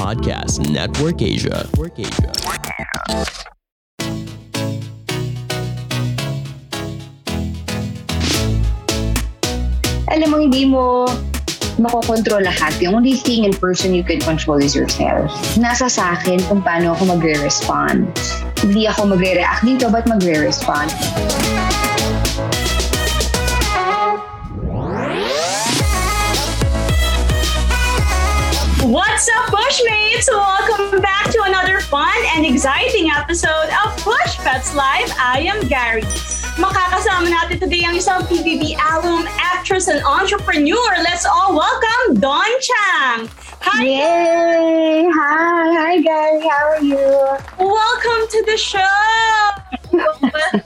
Podcast Network Asia. Network Asia. Alam mo, hindi mo makokontrol lahat. The only thing in person you can control is yourself. Nasa sa akin kung paano ako magre-respond. Hindi ako magre-react dito, but magre-respond. Bushmates? Welcome back to another fun and exciting episode of Bush Pets Live. I am Gary. Makakasama natin today ang isang PBB alum, actress, and entrepreneur. Let's all welcome Dawn Chang. Hi, Yay! Hi! Hi, Gary. How are you? welcome to the show.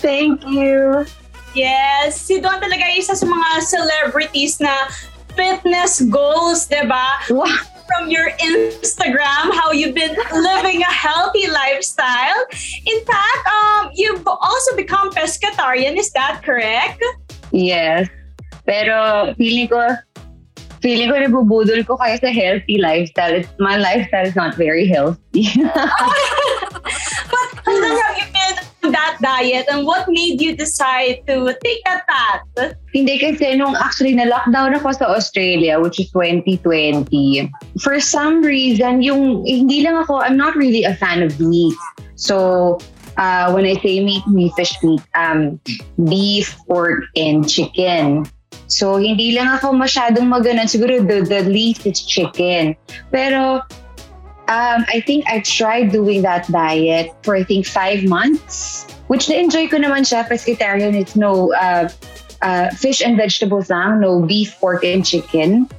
Thank you. yes, si Dawn talaga isa sa mga celebrities na fitness goals, di ba? Wow. From your Instagram how you've been living a healthy lifestyle. In fact, um, you've also become pescatarian. Is that correct? Yes. Pero feeling ko, feeling ko nabubudol ko kaya sa healthy lifestyle. It's, my lifestyle is not very healthy. But how long have you been that diet, and what made you decide to take that path? Hindi kasi nung actually na-lockdown ako sa Australia, which is 2020, for some reason, yung, hindi lang ako, I'm not really a fan of meat. So, uh, when I say meat, meat, fish meat, um, beef, pork, and chicken. So, hindi lang ako masyadong maganon. Siguro the, the least is chicken. Pero, um, I think I tried doing that diet for I think five months, which na-enjoy ko naman siya. Pescatarian, it's no uh, uh, fish and vegetables lang, no beef, pork, and chicken.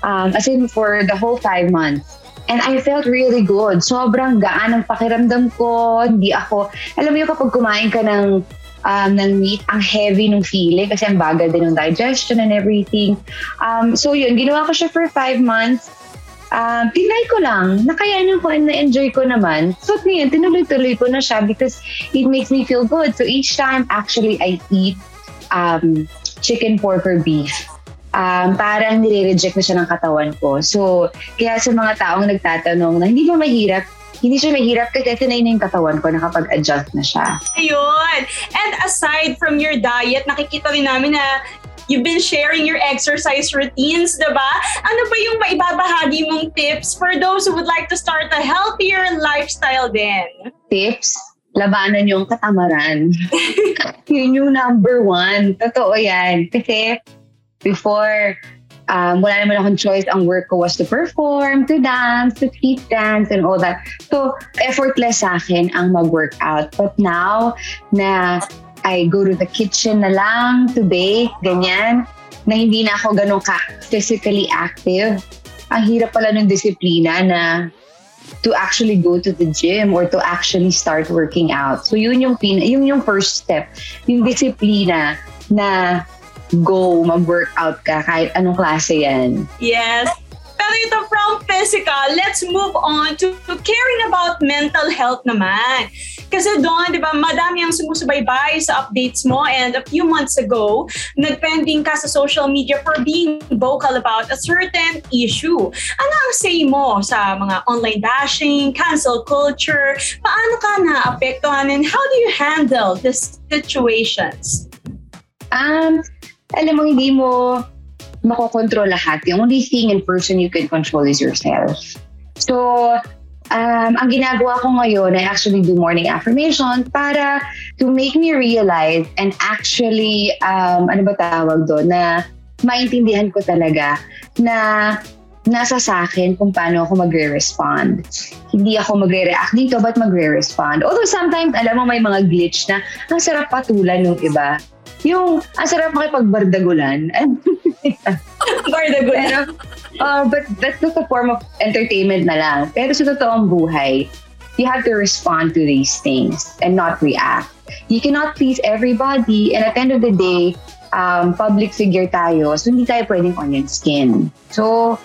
Um, as in for the whole five months. And I felt really good. Sobrang gaan ang pakiramdam ko. Hindi ako, alam mo yung kapag kumain ka ng, um, ng meat, ang heavy ng feeling kasi ang bagal din ng digestion and everything. Um, so yun, ginawa ko siya for five months. Um, tinry ko lang. Nakayanan ko and na-enjoy ko naman. So ngayon, tinuloy-tuloy ko na siya because it makes me feel good. So each time actually I eat um, chicken, pork, or beef, um, parang nire-reject na siya ng katawan ko. So, kaya sa mga taong nagtatanong na hindi ba mahirap, hindi siya mahirap kasi sinay na yung katawan ko, nakapag-adjust na siya. Ayun. And aside from your diet, nakikita rin namin na you've been sharing your exercise routines, di ba? Ano ba yung maibabahagi mong tips for those who would like to start a healthier lifestyle din? Tips, labanan yung katamaran. Yun yung number one. Totoo yan. Kasi before, um, wala naman akong choice. Ang work ko was to perform, to dance, to keep dance, and all that. So, effortless sa akin ang mag-workout. But now, na I go to the kitchen na lang to bake, ganyan, na hindi na ako ganun ka physically active. Ang hirap pala ng disiplina na to actually go to the gym or to actually start working out. So yun yung pin yun yung first step, yung disiplina na go mag-workout ka kahit anong klase yan. Yes. Pero ito from physical, let's move on to, caring about mental health naman. Kasi doon, di ba, madami ang sumusubaybay sa updates mo and a few months ago, nagpending ka sa social media for being vocal about a certain issue. Ano ang say mo sa mga online bashing, cancel culture? Paano ka naapektuhan and how do you handle these situations? Um, alam mo, hindi mo makokontrol lahat. The only thing in person you can control is yourself. So, um, ang ginagawa ko ngayon, I actually do morning affirmation para to make me realize and actually, um, ano ba tawag doon, na maintindihan ko talaga na nasa sa akin kung paano ako magre-respond. Hindi ako magre-react dito, but magre-respond. Although sometimes, alam mo, may mga glitch na ang sarap patulan ng iba. Yung, ang sarap makipagbardagulan. Gardagulan. Pero, uh, but that's just a form of entertainment na lang. Pero sa totoong buhay, you have to respond to these things and not react. You cannot please everybody and at the end of the day, um, public figure tayo, so hindi tayo pwedeng onion skin. So,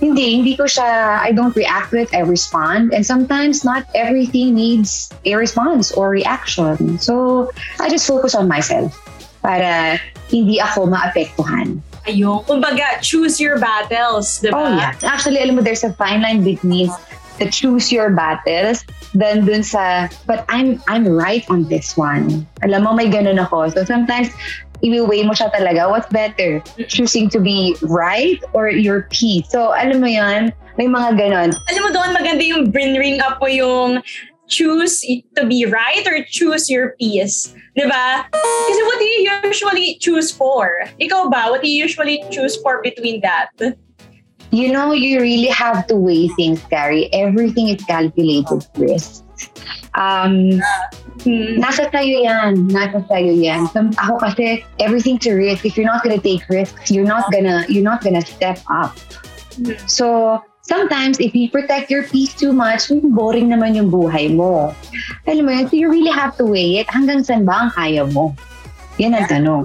hindi, hindi ko siya, I don't react to it, I respond. And sometimes not everything needs a response or reaction. So, I just focus on myself para hindi ako maapektuhan. Ayun. Kumbaga, choose your battles, di ba? Oh, yeah. Actually, alam mo, there's a fine line between the choose your battles than dun sa, but I'm I'm right on this one. Alam mo, may ganun ako. So sometimes, i-weigh mo siya talaga. What's better? Choosing to be right or your peace? So, alam mo yan, may mga ganun. Alam mo doon, maganda yung bring ring up mo yung choose to be right or choose your peace. Di ba? Kasi what do you usually choose for? Ikaw ba? What do you usually choose for between that? You know, you really have to weigh things, Carrie. Everything is calculated risk. Um, Hmm. nasa sa'yo yan. Nasa sa'yo yan. So, ako kasi, everything to risk. If you're not gonna take risks, you're not gonna, you're not gonna step up. Hmm. So, sometimes if you protect your peace too much, boring naman yung buhay mo. Alam mo yun, so you really have to weigh it. Hanggang saan ba ang kaya mo? Yan ang tanong.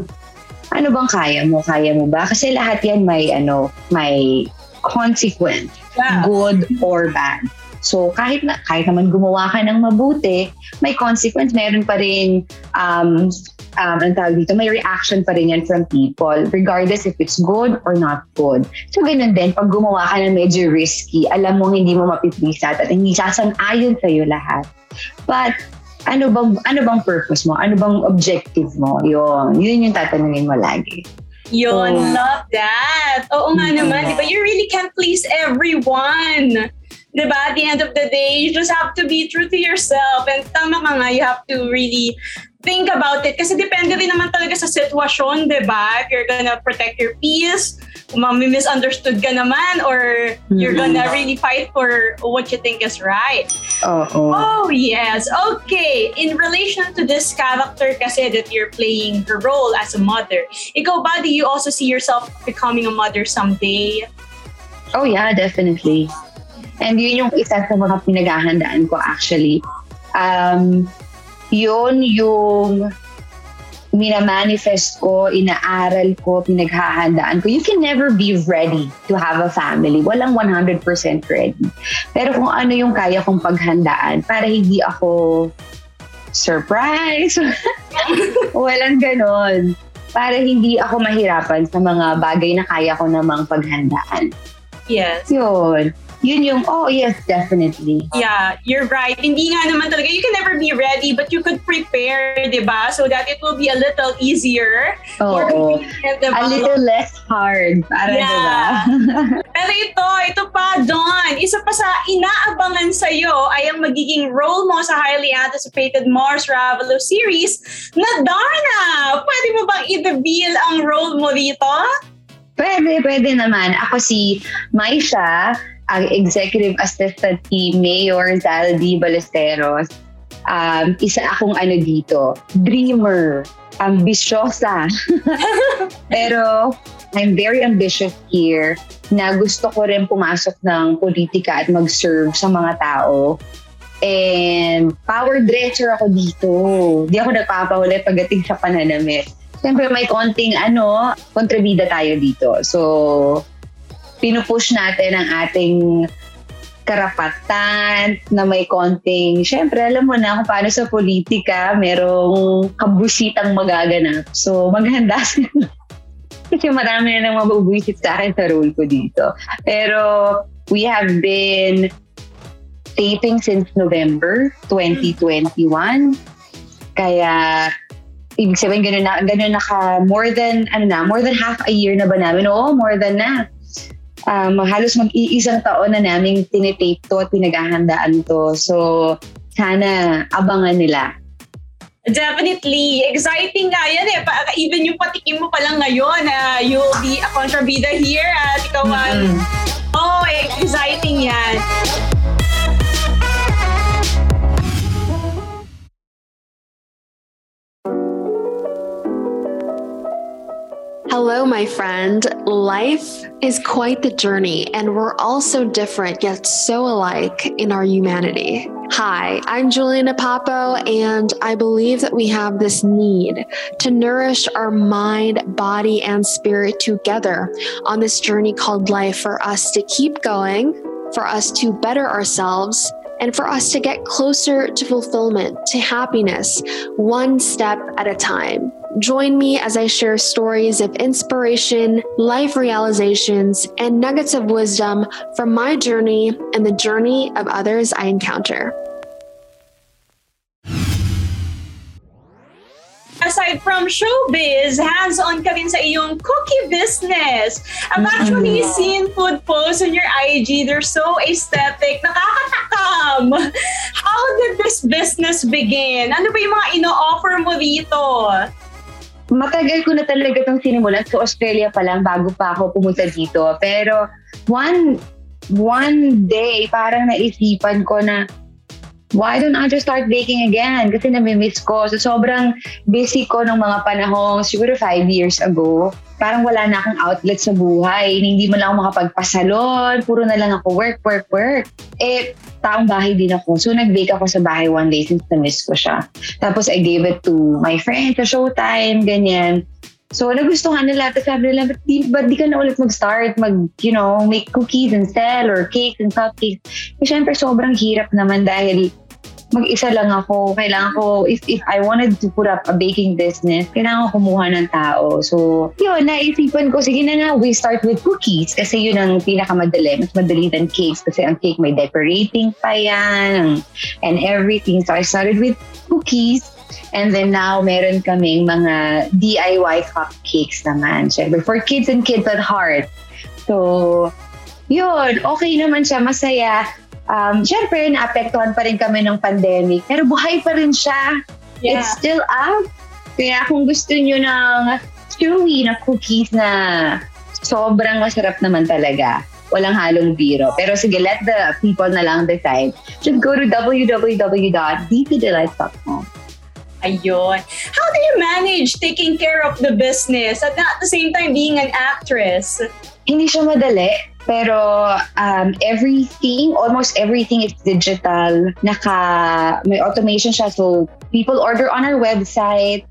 Ano bang kaya mo? Kaya mo ba? Kasi lahat yan may, ano, may consequence. Yeah. Good or bad. So, kahit na, kahit naman gumawa ka ng mabuti, may consequence, meron pa rin, um, um, ang tawag dito, may reaction pa rin yan from people, regardless if it's good or not good. So, ganun din, pag gumawa ka ng medyo risky, alam mo hindi mo mapipisat at hindi sasang-ayon sa'yo lahat. But, ano bang ano bang purpose mo? Ano bang objective mo? Yun, yun yung tatanungin mo lagi. Yun, Oh. love that. Oo nga naman, di ba? You really can't please everyone. Di ba? At the end of the day, you just have to be true to yourself. And tama ka nga, you have to really think about it. Kasi depende rin naman talaga sa sitwasyon, di ba? If you're gonna protect your peace, kung mami-misunderstood ka naman, or you're Mhm. gonna really fight for what you think is right. Oo. Oh, yes. Okay. In relation to this character kasi that you're playing her role as a mother, ikaw ba, do you also see yourself becoming a mother someday? Oh yeah, definitely. And yun yung isa sa mga pinaghahandaan ko actually. Um, yun yung minamanifest ko, inaaral ko, pinaghahandaan ko. You can never be ready to have a family. Walang 100% ready. Pero kung ano yung kaya kong paghandaan para hindi ako surprise. Walang ganon. Para hindi ako mahirapan sa mga bagay na kaya ko namang paghandaan. Yes. Yun. Yun yung, oh yes, definitely. Yeah, you're right. Hindi nga naman talaga, you can never be ready, but you could prepare, di ba? So that it will be a little easier. Di ba? A little less hard. Para, Yeah. diba? Pero ito, ito pa, Don, isa pa sa inaabangan sa'yo ay ang magiging role mo sa highly anticipated Mars Ravelo series na Darna. Pwede mo bang i-reveal ang role mo dito? pwede, pwede naman. Ako si Maisha, ang executive assistant ni Mayor Zaldi Ballesteros. Um, isa akong ano dito, dreamer, ambisyosa. Pero I'm very ambitious here na gusto ko rin pumasok ng politika at mag-serve sa mga tao. And power dresser ako dito. Di ako nagpapahuli pagdating sa pananamit. Siyempre may konting ano, kontrabida tayo dito. So, pinupush natin ang ating karapatan na may konting, syempre alam mo na kung paano sa politika, merong kabusitang magaganap. So, maghanda sila. Kasi marami na nang mabubuisit sa akin sa role ko dito. Pero, we have been taping since November 2021. Kaya, ibig sabihin, ganun na, ganun na ka, more than, ano na, more than half a year na ba namin? Oo, more than na. Um, halos mag-iisang taon na namin tinitape to at pinaghahandaan to. So, sana abangan nila. Definitely. Exciting nga yan eh. Pa- even yung patikim mo pa lang ngayon, na you'll be a contrabida here at ikaw ang... Mm. Oh, exciting yan. Hello, my friend. Life is quite the journey, and we're all so different yet so alike in our humanity. Hi, I'm Juliana Papo, and I believe that we have this need to nourish our mind, body, and spirit together on this journey called life for us to keep going, for us to better ourselves, and for us to get closer to fulfillment, to happiness, one step at a time. Join me as I share stories of inspiration, life realizations, and nuggets of wisdom from my journey and the journey of others I encounter. Aside from showbiz, hands-on ka rin sa iyong cookie business. I've actually Mm-hmm. seen food posts on your IG. They're so aesthetic. Nakakatakam! How did this business begin? Ano ba yung mga ino-offer mo dito? matagal ko na talaga itong sinimulan sa Australia pa lang bago pa ako pumunta dito. Pero one one day, parang naisipan ko na why don't I just start baking again? Kasi nami-miss ko. So sobrang busy ko nung mga panahon, siguro five years ago. Parang wala na akong outlet sa buhay. Hindi mo lang ako makapagpasalon. Puro na lang ako work, work, work. Eh, taong bahay din ako. So nag-bake ako sa bahay one day since na-miss ko siya. Tapos I gave it to my friend sa showtime, ganyan. So nagustuhan nila. Tapos sabi nila, ba't di, ba't di ka na ulit mag-start, mag, you know, make cookies and sell or cakes and cupcakes. Eh, syempre sobrang hirap naman dahil mag-isa lang ako. Kailangan ko, if, if I wanted to put up a baking business, kailangan ko kumuha ng tao. So, yun, naisipan ko, sige na nga, we start with cookies. Kasi yun ang pinakamadali. Mas madali than cakes. Kasi ang cake may decorating pa yan and everything. So, I started with cookies. And then now, meron kaming mga DIY cupcakes naman. Siyempre, for kids and kids at heart. So, yun, okay naman siya, masaya. Um, Siyempre, naapektuhan pa rin kami ng pandemic. Pero buhay pa rin siya. It's still up. Kaya kung gusto nyo ng chewy na cookies na sobrang masarap naman talaga, walang halong biro. Pero sige, let the people na lang decide. Just go to www.dpdelights.com. Ayun. How do you manage taking care of the business at the same time being an actress? Hindi siya madali, pero um, everything, almost everything is digital. Naka, may automation siya. So, people order on our website.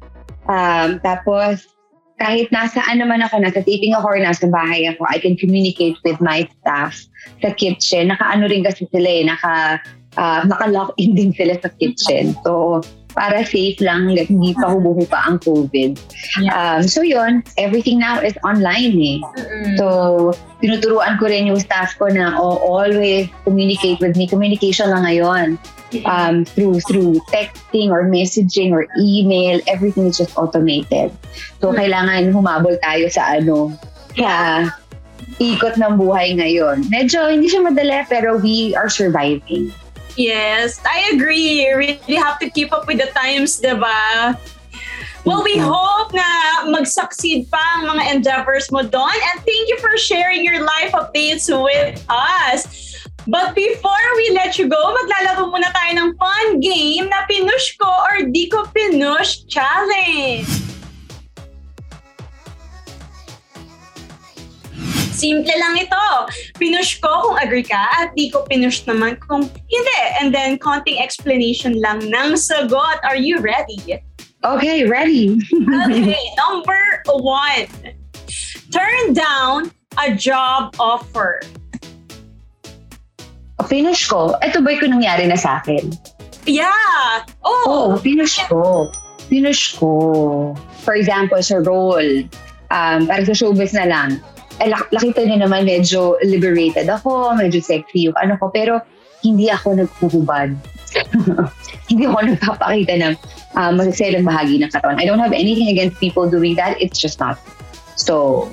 Um, tapos, kahit nasaan naman ako, nasa taping ako or nasa bahay ako, I can communicate with my staff sa kitchen. Naka-ano rin kasi sila eh, naka, uh, naka-lock in din sila sa kitchen. So, para safe lang, like, hindi pa humuhu pa ang COVID. Um, so yun, everything now is online eh. So, tinuturuan ko rin yung staff ko na oh, always communicate with me. Communication lang ngayon. Um, through through texting or messaging or email, everything is just automated. So, kailangan humabol tayo sa ano, sa ikot ng buhay ngayon. Medyo hindi siya madali pero we are surviving. Yes, I agree. You really have to keep up with the times, diba? Well, we hope na mag-succeed pa ang mga endeavors mo doon. And thank you for sharing your life updates with us. But before we let you go, maglalaro muna tayo ng fun game na Pinush ko or Di ko Pinush Challenge. Simple lang ito. Pinush ko kung agree ka at di ko pinush naman kung hindi. And then, konting explanation lang ng sagot. Are you ready? Okay, ready. Okay, number one. Turn down a job offer. Finish ko. Ito ba yung nangyari na sa akin? Yeah. Oo, Oh, finish ko. Finish ko. For example, sa role, um, para sa showbiz na lang, nakita niyo naman medyo liberated ako, medyo sexy yung ano ko, pero hindi ako nagpuhubad. hindi ako nagpapakita ng um, masaselang bahagi ng katawan. I don't have anything against people doing that. It's just not. So,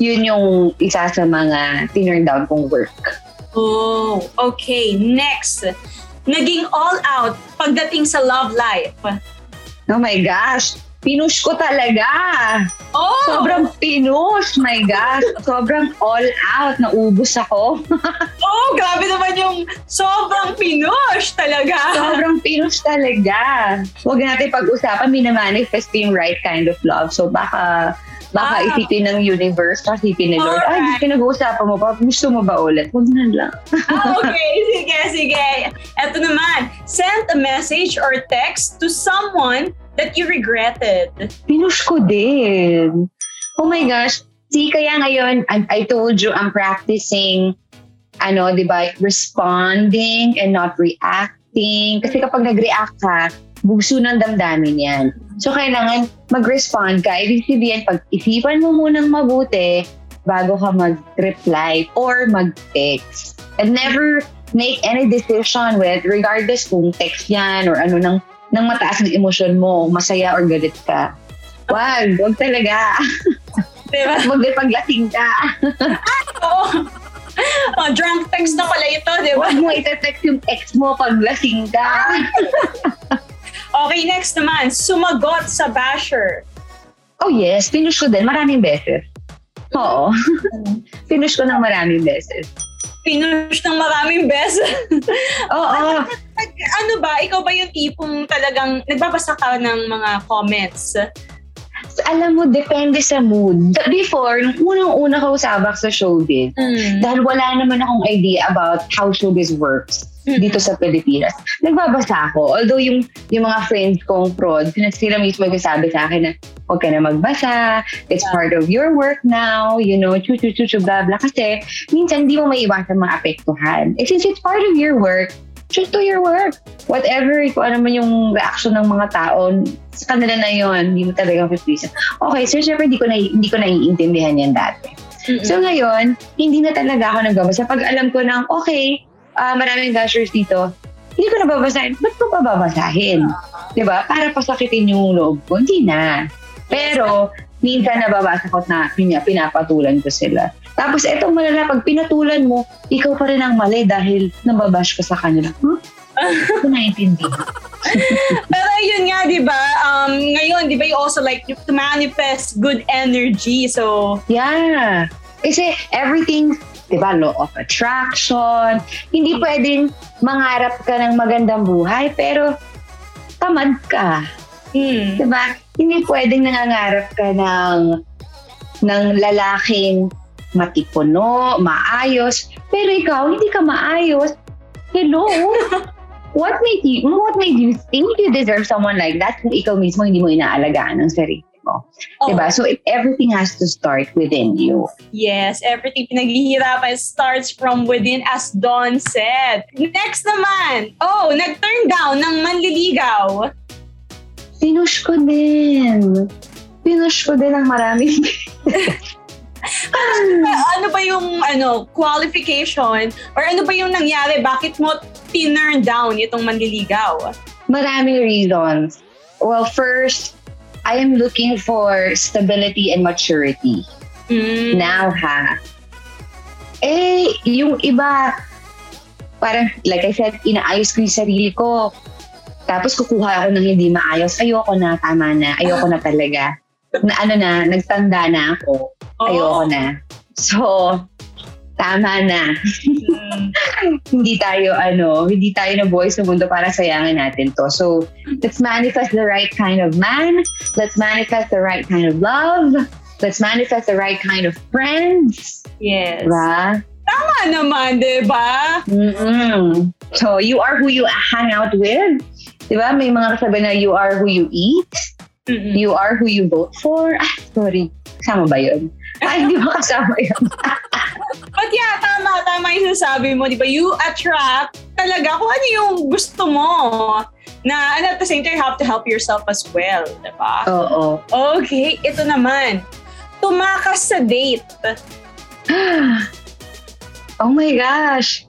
yun yung isa sa mga tinurn down kong work. Oh, okay. Next. Naging all out pagdating sa love life. Oh my gosh! Pinush ko talaga! Oh! Sobrang pinush, my gosh. Sobrang all out. Naubos ako. Oh, grabe naman yung sobrang pinush talaga. Sobrang pinush talaga. Huwag natin pag-usapan, minamanifest yung right kind of love. So baka baka Ah. isipin ng universe, baka isipin ni Lord, ay, Alright. pinag-uusapan mo pa, gusto mo ba ulit? Huwag na lang. Ah, okay, sige, sige. Eto naman, send a message or text to someone that you regretted. Pinush ko din. Oh my gosh. See, kaya ngayon, I, I told you, I'm practicing ano, di ba, responding and not reacting. Kasi kapag nag-react ka, bugso ng damdamin yan. So, kailangan mag-respond ka. Ibig sabihin, pag-isipan mo munang mabuti bago ka mag-reply or mag-text. And never make any decision with, regardless kung text yan or ano nang, nang mataas ng emosyon mo, masaya or galit ka. Wag, wag talaga. Diba? Wag paglasing ka. Oo. Oh, drunk text na pala ito, di ba? Huwag mo itetext yung ex mo pag lasing ka. Okay, next naman. Sumagot sa basher. Oh yes, pinush ko din maraming beses. Oo. pinush ko ng maraming beses. Pinush ng maraming beses. Oo. Nag- ano ba, ikaw ba yung tipong talagang nagbabasa ka ng mga comments? Alam mo, depende sa mood. Before, nung unang-una ko usabak sa showbiz, Mm. dahil wala naman akong idea about how showbiz works dito sa Pilipinas. Nagbabasa ako. Although yung, yung mga friends kong prod, sila mismo nagsasabi sa akin na huwag ka na magbasa, it's part of your work now, you know, chu chu chu chu blah blah. Kasi minsan di mo may iwasan mga apektuhan. Eh since it's part of your work, just do your work. Whatever, kung ano man yung reaction ng mga tao, sa kanila na yon hindi mo talaga pipisan. Okay, so syempre hindi ko na, hindi ko naiintindihan yan dati. Mm-mm. So ngayon, hindi na talaga ako nagbabasa. Pag alam ko na, okay, ah, maraming bashers dito, hindi ko na babasahin. Ba't ko pa babasahin? Diba? Para pasakitin yung loob ko. Hindi na. Pero, minsan nababasa ko na pinapatulan ko sila. Tapos etong malala, pag pinatulan mo, ikaw pa rin ang mali dahil nababash ka sa kanila. Hmm? Hindi ko naiintindihan. Pero yun nga, di ba? Um, ngayon, di ba you also like to manifest good energy. So, Yeah. Kasi everything, di ba, law of attraction, hindi pwedeng mangarap ka ng magandang buhay, pero tamad ka. hmm. Di ba? Hindi pwedeng nangangarap ka ng, ng lalaking matipuno, maayos, pero ikaw, hindi ka maayos. Hello? what made you, what made you think you deserve someone like that kung ikaw mismo hindi mo inaalagaan ng sarili mo? Oh, Diba? So, it, everything has to start within you. Yes, everything pinaghihirapan starts from within as Don said. Next naman, oh, nag-turn down ng manliligaw. Pinush ko din. Pinush ko din ang maraming ano ba yung ano qualification or ano ba yung nangyari? Bakit mo tinurn down itong manliligaw? maraming reasons. Well, first, I am looking for stability and maturity. Mm. Now, ha? Eh, yung iba, parang, like I said, inaayos ko yung sarili ko. Tapos kukuha ako ng hindi maayos. Ayoko na, tama na. Ayoko na talaga. Na ano na, nagtanda na ako. Ayoko na. So, tama na. Mm. hindi tayo ano, hindi tayo nabuhay sa mundo para sayangin natin to. So, let's manifest the right kind of man. Let's manifest the right kind of love. Let's manifest the right kind of friends. Yes. Diba? Tama naman, di ba? So, you are who you hang out with. Diba? May mga kasabi na you are who you eat. Mm-mm. You are who you vote for. Ah, sorry. Kasama ba yun? Ay, hindi ba kasama yun? But yeah, tama, tama yung sasabi mo, di ba? You attract talaga kung ano yung gusto mo. Na, and at the same time, you have to help yourself as well, di ba? Oo. Okay, ito naman. Tumakas sa date. oh my gosh.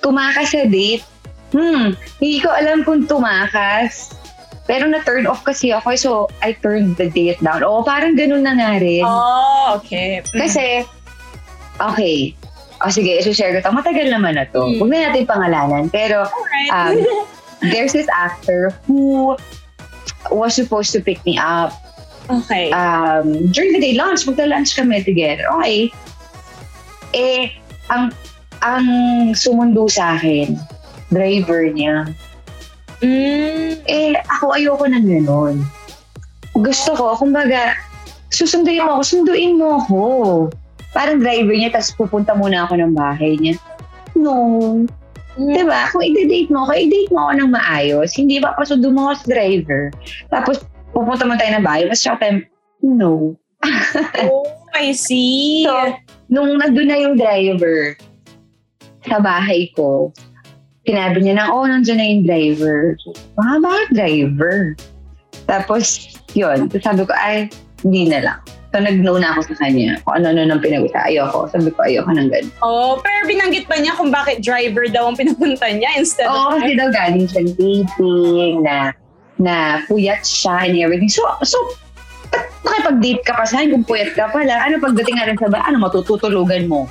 Tumakas sa date. Hmm, hindi ko alam kung tumakas. Pero na-turn off kasi ako, so I turned the date down. Oo, parang ganun na nga rin. Oh, okay. Mm. Kasi, okay. O sige, isi-share ko to. Matagal naman na to. Hmm. Huwag na natin pangalanan. Pero, Alright. um, there's this actor who was supposed to pick me up okay. um, during the day lunch, magta-lunch kami together. Okay. Eh, ang ang sumundo sa akin, driver niya. Mm, Eh, ako ayoko ng ganun. Gusto ko, kumbaga, susunduin mo ako, sunduin mo ako. Parang driver niya, tapos pupunta muna ako ng bahay niya. No. Diba? Kung i-date mo ako, i-date mo ako ng maayos. Hindi ba pasundo mo ako sa driver. Tapos, pupunta mo tayo ng bahay. Tapos, siya time, no. oh, I see. So, nung nandun na yung driver, sa bahay ko, sinabi niya na, oh, nandiyan na yung driver. Ah, bakit driver? Tapos, yun. Sabi ko, ay, hindi na lang. So, nag-no na ako sa kanya. Kung ano-ano nang pinag-usa. Ayoko. Sabi ko, ayoko ng ganun. Oh, pero binanggit ba niya kung bakit driver daw ang pinapunta niya instead Oo, of... kasi daw galing siyang dating na na puyat siya and everything. So, so nakipag-date ka pa sa akin kung puyat ka pala? Ano pagdating nga rin sa ba? Ano, matututulugan mo?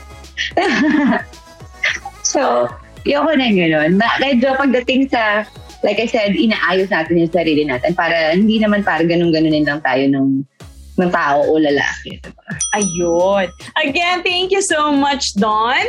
so, yoko na gano'n. Na, medyo pagdating sa, like I said, inaayos natin yung sarili natin para hindi naman para ganun-ganunin lang tayo ng, ng tao o lalaki. Diba? Ayun. Again, thank you so much, Don.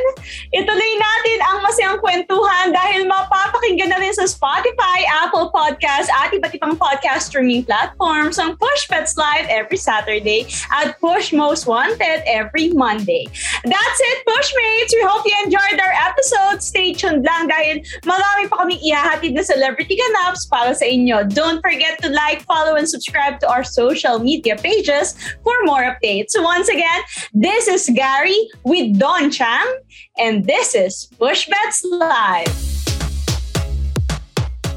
Ituloy natin ang masayang kwentuhan dahil mapapakinggan na rin sa Spotify, Apple Podcasts, at iba't ibang podcast streaming platforms ang Push Pets Live every Saturday at Push Most Wanted every Monday. That's it, Pushmates! We hope you enjoyed our episode. Stay tuned lang dahil marami pa kaming ihahatid na celebrity ganaps para sa inyo. Don't forget to like, follow, and subscribe to our social media pages for more updates. Once again, this is Gary with Don Chang, and this is Push Bets Live.